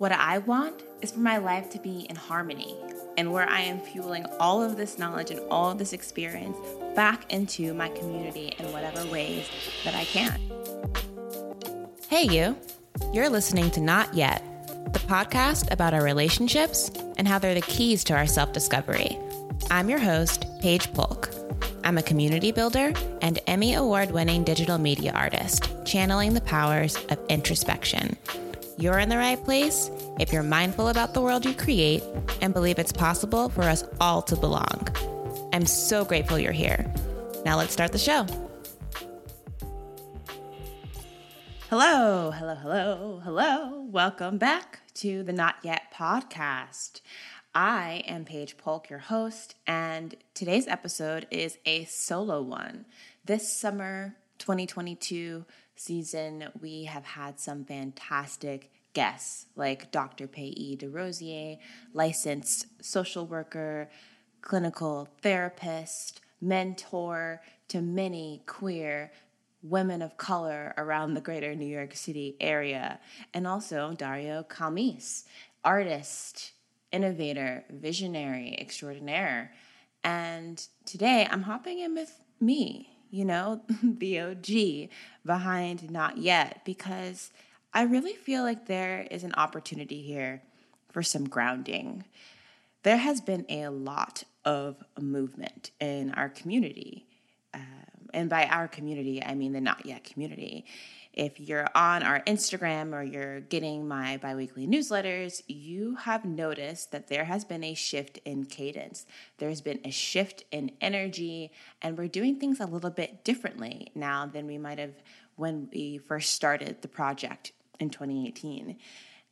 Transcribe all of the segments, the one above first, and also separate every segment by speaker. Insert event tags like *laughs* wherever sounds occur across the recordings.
Speaker 1: What I want is for my life to be in harmony and where I am fueling all of this knowledge and all of this experience back into my community in whatever ways that I can.
Speaker 2: Hey, you. You're listening to Not Yet, the podcast about our relationships and how they're the keys to our self discovery. I'm your host, Paige Polk. I'm a community builder and Emmy Award winning digital media artist, channeling the powers of introspection. You're in the right place if you're mindful about the world you create and believe it's possible for us all to belong. I'm so grateful you're here. Now let's start the show.
Speaker 1: Hello, hello, hello, hello. Welcome back to the Not Yet podcast. I am Paige Polk, your host, and today's episode is a solo one. This summer 2022 season, we have had some fantastic guests like Dr. Payee DeRosier, licensed social worker, clinical therapist, mentor to many queer women of color around the greater New York City area, and also Dario Calmese, artist, innovator, visionary, extraordinaire. And today I'm hopping in with me, you know, *laughs* the OG behind Not Yet, because I really feel like there is an opportunity here for some grounding. There has been a lot of movement in our community um, and by our community, I mean the not yet community. If you're on our Instagram or you're getting my biweekly newsletters, you have noticed that there has been a shift in cadence. There's been a shift in energy, and we're doing things a little bit differently now than we might have when we first started the project in 2018.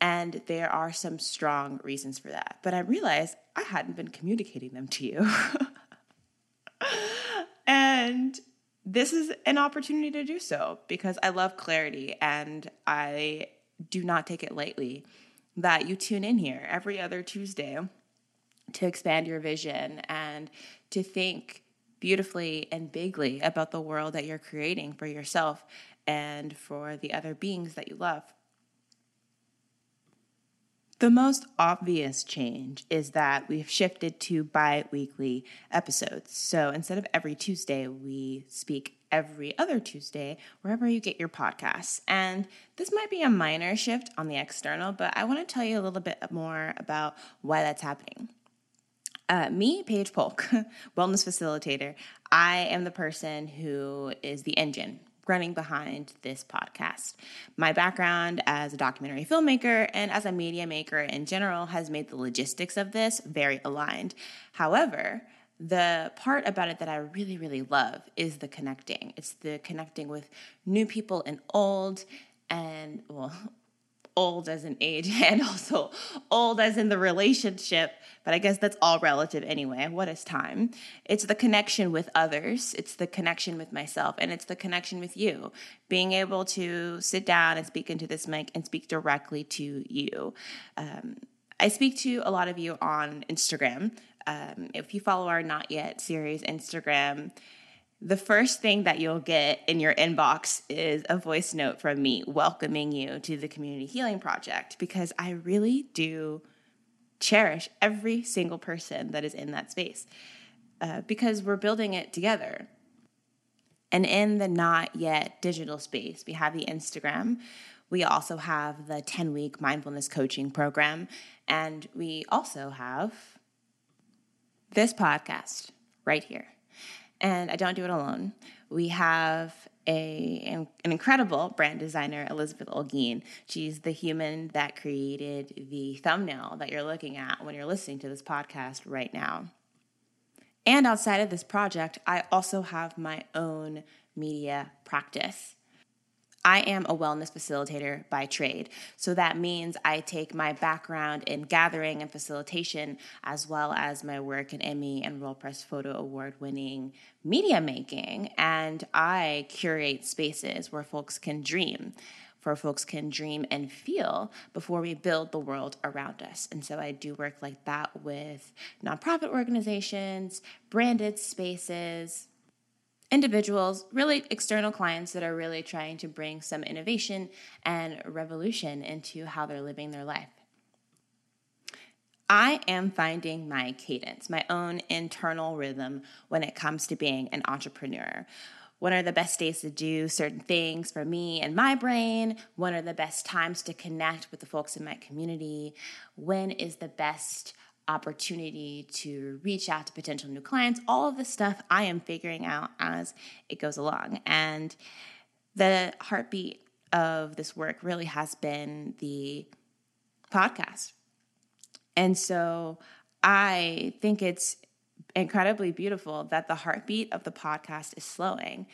Speaker 1: And there are some strong reasons for that. But I realized I hadn't been communicating them to you. *laughs* and this is an opportunity to do so because I love clarity and I do not take it lightly that you tune in here every other Tuesday to expand your vision and to think beautifully and bigly about the world that you're creating for yourself and for the other beings that you love. The most obvious change is that we've shifted to bi weekly episodes. So instead of every Tuesday, we speak every other Tuesday, wherever you get your podcasts. And this might be a minor shift on the external, but I want to tell you a little bit more about why that's happening. Uh, me, Paige Polk, *laughs* wellness facilitator, I am the person who is the engine running behind this podcast. My background as a documentary filmmaker and as a media maker in general has made the logistics of this very aligned. However, the part about it that I really, really love is the connecting. It's the connecting with new people and old, and well, old as in age *laughs* and also old as in the relationship, but I guess that's all relative anyway. What is time? It's the connection with others, it's the connection with myself, and it's the connection with you. Being able to sit down and speak into this mic and speak directly to you. Um, I speak to a lot of you on Instagram. Um, if you follow our Not Yet series Instagram, the first thing that you'll get in your inbox is a voice note from me welcoming you to the Community Healing Project because I really do cherish every single person that is in that space uh, because we're building it together. And in the not yet digital space, we have the Instagram. We also have the 10 week mindfulness coaching program. And we also have this podcast right here and I don't do it alone. We have a an, incredible brand designer, Elizabeth Olguin. She's the human that created the thumbnail that you're looking at when you're listening to this podcast right now. And outside of this project, I also have my own media practice. I am a wellness facilitator by trade. So that means I take my background in gathering and facilitation, as well as my work in Emmy and World Press Photo Award winning media making, and I curate spaces where folks can dream. Where folks can dream and feel before we build the world around us. And so I do work like that with nonprofit organizations, branded spaces, individuals, really external clients that are really trying to bring some innovation and revolution into how they're living their life. I am finding my cadence, my own internal rhythm when it comes to being an entrepreneur. When are the best days to do certain things for me and my brain? When are the best times to connect with the folks in my community? When is the best opportunity to reach out to potential new clients? All of the stuff I am figuring out as it goes along. And the heartbeat of this work really has been the podcast. And so I think it's incredibly beautiful that the heartbeat of the podcast is slowing.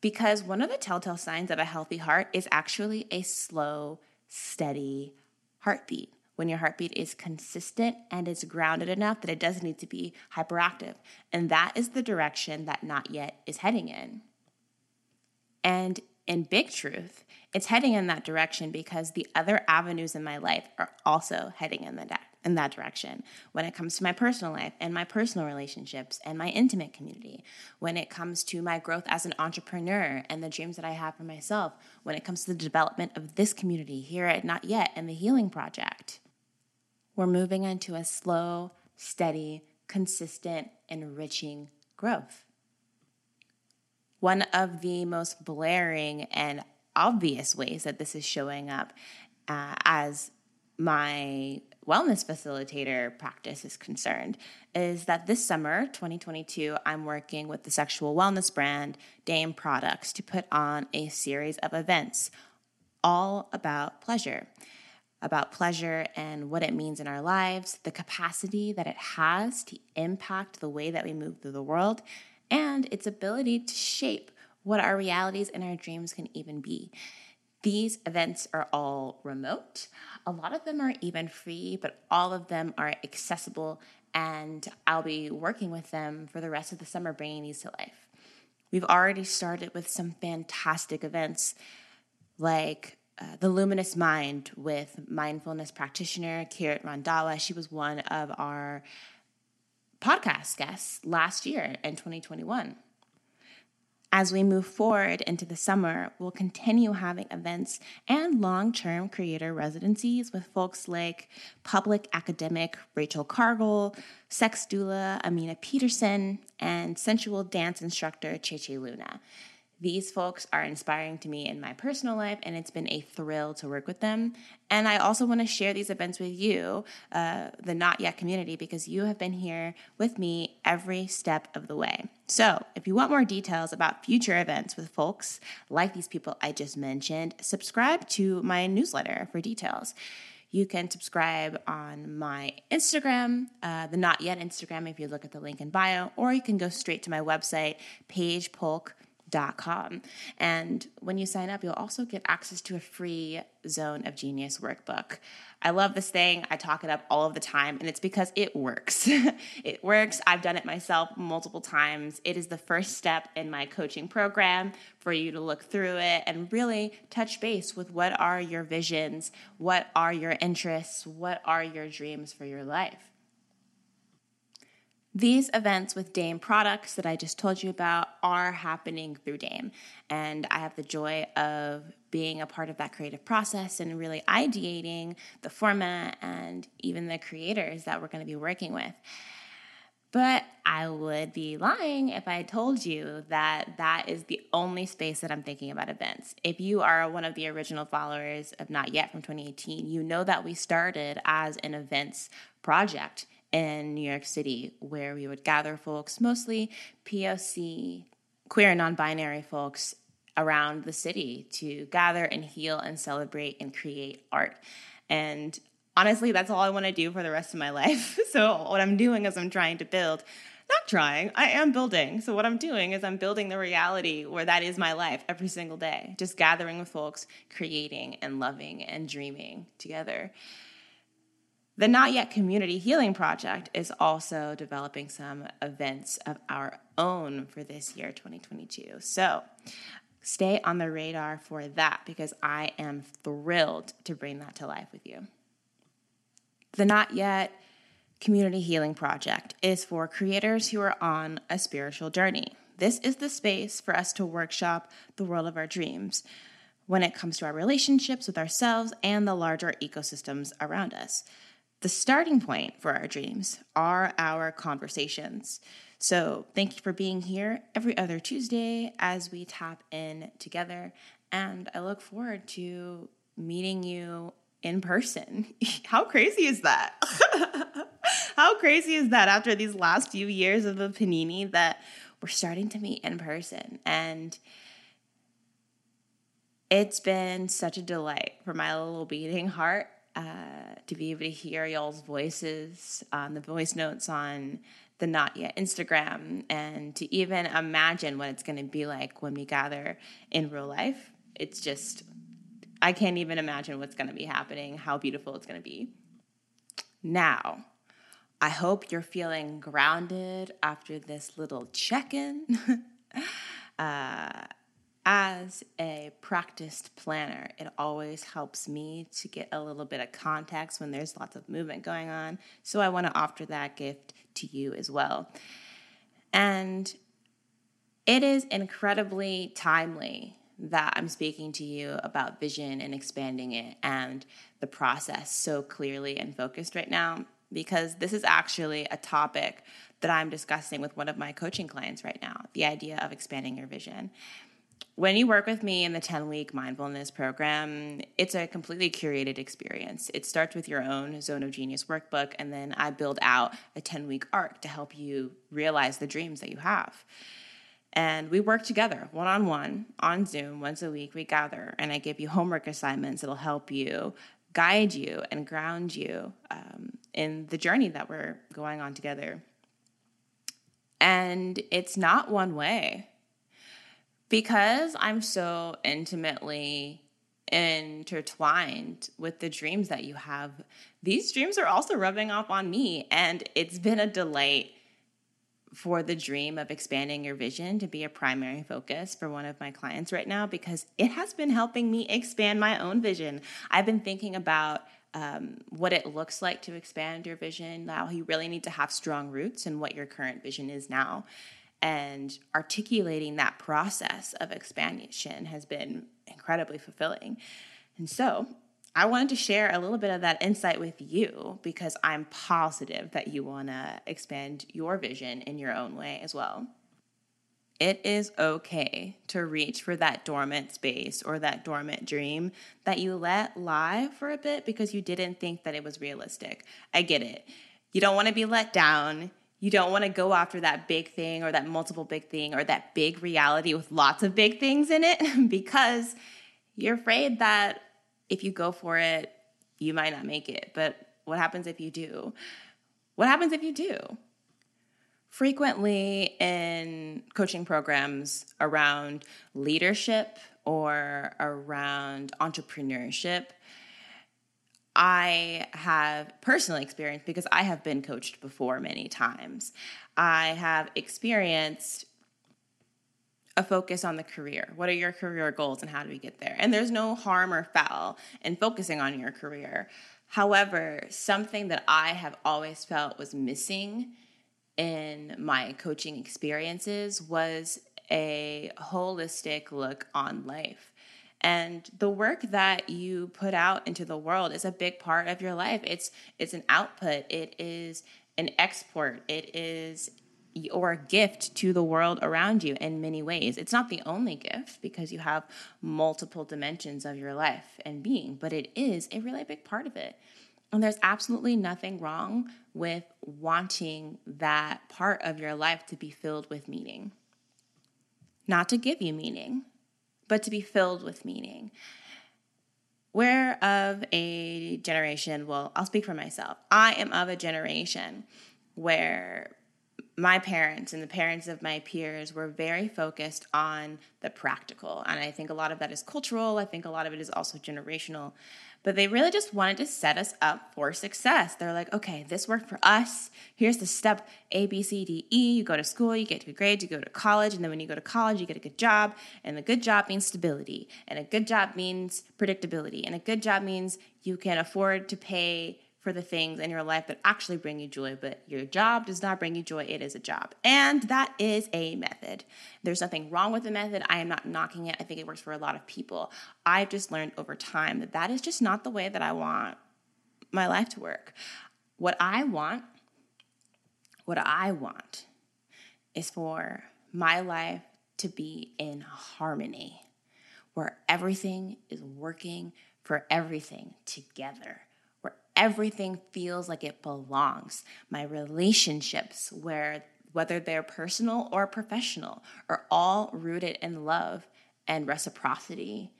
Speaker 1: Because one of the telltale signs of a healthy heart is actually a slow, steady heartbeat. When your heartbeat is consistent and is grounded enough that it doesn't need to be hyperactive. And that is the direction that Not Yet is heading in. And in big truth, it's heading in that direction because the other avenues in my life are also heading in that in that direction when it comes to my personal life and my personal relationships and my intimate community when it comes to my growth as an entrepreneur and the dreams that i have for myself when it comes to the development of this community here at not yet and the healing project we're moving into a slow steady consistent enriching growth. One of the most blaring and obvious ways that this is showing up uh, as my wellness facilitator practice is concerned is that this summer 2022 i'm working with the sexual wellness brand dame products to put on a series of events all about pleasure about pleasure and what it means in our lives the capacity that it has to impact the way that we move through the world and its ability to shape what our realities and our dreams can even be. These events are all remote. A lot of them are even free, but all of them are accessible, and I'll be working with them for the rest of the summer, bringing these to life. We've already started with some fantastic events like uh, the Luminous Mind with mindfulness practitioner Kirat Randhawa. She was one of our podcast guests last year in 2021. As we move forward into the summer, we'll continue having events and long term creator residencies with folks like public academic Rachel Cargle, sex doula Amina Peterson, and sensual dance instructor Cheche Luna. These folks are inspiring to me in my personal life, and it's been a thrill to work with them. And I also want to share these events with you, uh, the Not Yet community, because you have been here with me every step of the way. So, if you want more details about future events with folks like these people I just mentioned, subscribe to my newsletter for details. You can subscribe on my Instagram, uh, the Not Yet Instagram, if you look at the link in bio, or you can go straight to my website, Paige Polk com. And when you sign up, you'll also get access to a free Zone of Genius workbook. I love this thing. I talk it up all of the time, and it's because it works. *laughs* it works. I've done it myself multiple times. It is the first step in my coaching program for you to look through it and really touch base with what are your visions, what are your interests, what are your dreams for your life. These events with Dame products that I just told you about are happening through Dame. And I have the joy of being a part of that creative process and really ideating the format and even the creators that we're going to be working with. But I would be lying if I told you that that is the only space that I'm thinking about events. If you are one of the original followers of Not Yet from 2018, you know that we started as an events project in New York City where we would gather folks, mostly POC, queer non binary folks around the city to gather and heal and celebrate and create art. And honestly, that's all I want to do for the rest of my *laughs* life. so, what I'm doing is I'm trying to build. Not trying, I am building. So, what I'm doing is I'm building the reality where that is my life every single day, just gathering with folks, creating and loving and dreaming together. The Not Yet Community Healing Project is also developing some events of our own for this year, 2022. So stay on the radar for that because I am thrilled to bring that to life with you. The Not Yet Community Healing Project is for creators who are on a spiritual journey. This is the space for us to workshop the world of our dreams when it comes to our relationships with ourselves and the larger ecosystems around us. The starting point for our dreams are our conversations. So, thank you for being here every other Tuesday as we tap in together. And I look forward to meeting you in person. *laughs* How crazy is that? *laughs* How crazy is that after these last few years of a panini that we're starting to meet in person? And it's been such a delight for my little beating heart uh, to be able to hear y'all's voices on the voice notes on the Not Yet Instagram and to even imagine what it's going to be like when we gather in real life. It's just, I can't even imagine what's going to be happening, how beautiful it's going to be. Now, I hope you're feeling grounded after this little check in. *laughs* uh, as a practiced planner, it always helps me to get a little bit of context when there's lots of movement going on. So I want to offer that gift to you as well. And it is incredibly timely that I'm speaking to you about vision and expanding it and the process so clearly and focused right now because this is actually a topic that I'm discussing with one of my coaching clients right now the idea of expanding your vision when you work with me in the 10 week mindfulness program, it's a completely curated experience. It starts with your own Zone of Genius workbook, and then I build out a 10 week arc to help you realize the dreams that you have. And we work together one on one on Zoom once a week. We gather, and I give you homework assignments that'll help you, guide you, and ground you um, in the journey that we're going on together. And it's not one way because I'm so intimately intertwined with the dreams that you have, these dreams are also rubbing off on me. And it's been a delight for the dream of expanding your vision to be a primary focus for one of my clients right now because it has been helping me expand my own vision. I've been thinking about um, what it looks like to expand your vision, how you really need to have strong roots and what your current vision is now and articulating that process of expansion has been incredibly fulfilling. And so, I wanted to share a little bit of that insight with you because I'm positive that you want to expand your vision in your own way as well. It is okay to reach for that dormant space or that dormant dream that you let lie for a bit because you didn't think that it was realistic. I get it. You don't want to be let down you don't want to go after that big thing or that multiple big thing or that big reality with lots of big things in it *laughs* because you're afraid that if you go for it, you might not make it. But what happens if you do? What happens if you do? Frequently in coaching programs around leadership or around entrepreneurship, I have personally experienced because I have been coached before many times. I have experienced a focus on the career. What are your career goals and how do we get there? And there's no harm or foul in focusing on your career. However, something that I have always felt was missing in my coaching experiences was a holistic look on life. And the work that you put out into the world is a big part of your life. It's it's an output. It is an export. It is your gift to the world around you in many ways. It's not the only gift because you have multiple dimensions of your life and being, but it is a really big part of it. And there's absolutely nothing wrong with wanting that part of your life to be filled with meaning. Not to give you meaning, but to be filled with meaning. We're of a generation, well, I'll speak for myself. I am of a generation where my parents and the parents of my peers were very focused on the practical. And I think a lot of that is cultural. I think a lot of it is also generational but they really just wanted to set us up for success. They're like, okay, this worked for us. Here's the step A, B, C, D, E. You go to school, you get good grades, you go to college, and then when you go to college, you get a good job. And the good job means stability, and a good job means predictability, and a good job means you can afford to pay for the things in your life that actually bring you joy, but your job does not bring you joy. It is a job. And that is a method. There's nothing wrong with the method. I am not knocking it. I think it works for a lot of people. I've just learned over time that that is just not the way that I want my life to work. what I want, what I want is for my life to be in harmony, where everything is working for everything together, everything feels like it belongs. My relationships, where whether they're personal or professional, are all rooted in love and reciprocity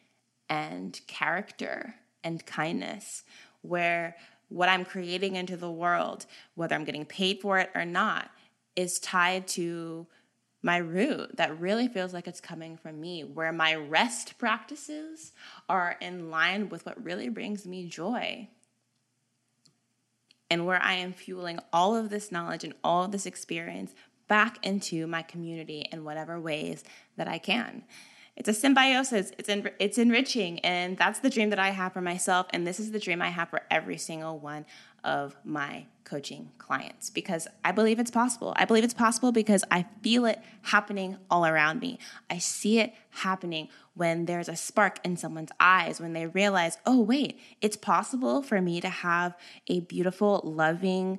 Speaker 1: and character and kindness, where what I'm creating into the world, whether I'm getting paid for it or not, is tied to my root that really feels like it's coming from me, where my rest practices are in line with what really brings me joy. And where I am fueling all of this knowledge and all of this experience back into my community in whatever ways that I can it's a symbiosis. It's en- it's enriching, and that's the dream that I have for myself, and this is the dream I have for every single one of my coaching clients because I believe it's possible. I believe it's possible because I feel it happening all around me. I see it happening when there's a spark in someone's eyes when they realize, "Oh, wait, it's possible for me to have a beautiful, loving,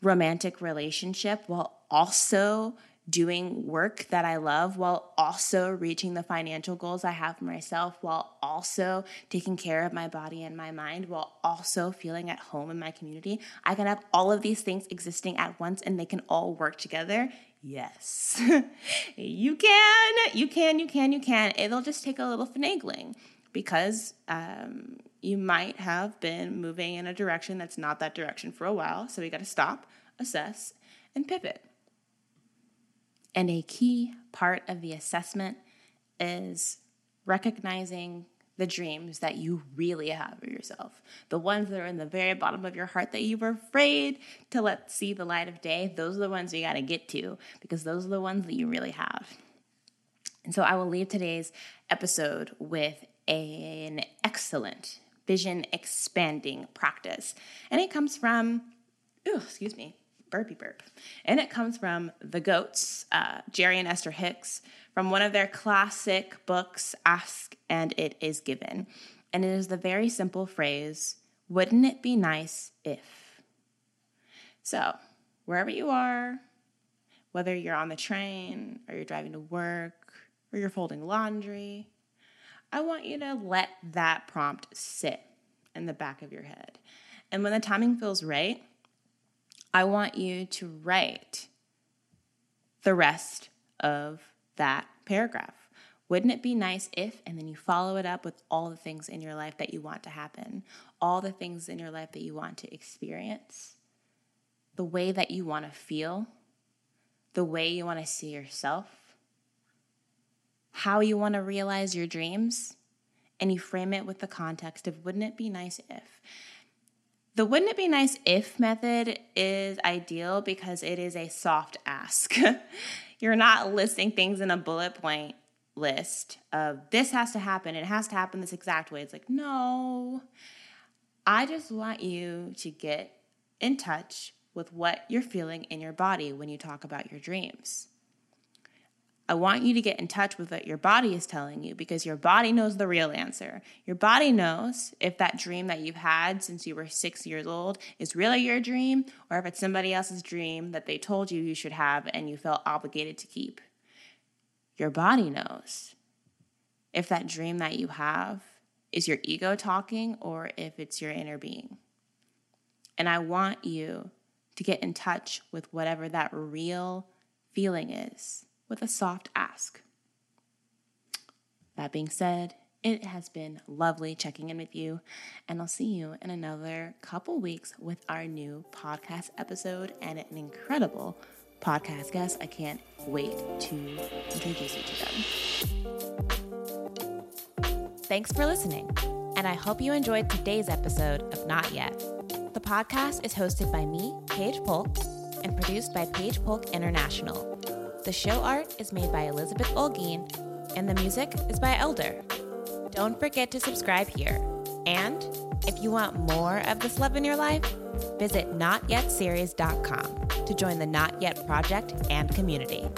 Speaker 1: romantic relationship while also doing work that I love while also reaching the financial goals I have for myself, while also taking care of my body and my mind, while also feeling at home in my community. I can have all of these things existing at once and they can all work together. Yes, *laughs* you can, you can, you can, you can. It'll just take a little finagling because um, you might have been moving in a direction that's not that direction for a while. So we got to stop, assess, and pivot. And a key part of the assessment is recognizing the dreams that you really have for yourself, the ones that are in the very bottom of your heart that you were afraid to let see the light of day. Those are the ones you got to get to because those are the ones that you really have. And so I will leave today's episode with an excellent vision expanding practice. And it comes from, oh, excuse me, burpy burp. And it comes from The Goats, uh, Jerry and Esther Hicks, from one of their classic books, Ask and It Is Given. And it is the very simple phrase, wouldn't it be nice if? So, wherever you are, whether you're on the train or you're driving to work or you're folding laundry, I want you to let that prompt sit in the back of your head. And when the timing feels right, I want you to write the rest of that paragraph. Wouldn't it be nice if, and then you follow it up with all the things in your life that you want to happen, all the things in your life that you want to experience, the way that you want to feel, the way you want to see yourself, how you want to realize your dreams, and you frame it with the context of wouldn't it be nice if? The wouldn't it be nice if method is ideal because it is a soft ask. *laughs* You're not listing things in a bullet point list of this has to happen, it has to happen this exact way. It's like, no, I just want you to get in touch with what you're feeling in your body when you talk about your dreams. I want you to get in touch with what your body is telling you because your body knows the real answer. Your body knows if that dream that you've had since you were six years old is really your dream or if it's somebody else's dream that they told you you should have and you felt obligated to keep. Your body knows if that dream that you have is your ego talking or if it's your inner being. And I want you to get in touch with whatever that real feeling is with a soft ask. That being said, it has been lovely checking in with you, and I'll see you in another couple weeks with our new podcast episode and an incredible podcast guest. I can't wait to introduce you to
Speaker 2: them. Thanks for listening, and I hope you enjoyed today's episode of Not Yet. The podcast is hosted by me, Paige Polk, and produced by Paige Polk International. The show art is made by Elizabeth Olguin, and the music is by LDER. Don't forget to subscribe here. And if you want more of this love in your life, visit notyetseries.com to join the Not Yet Project and community.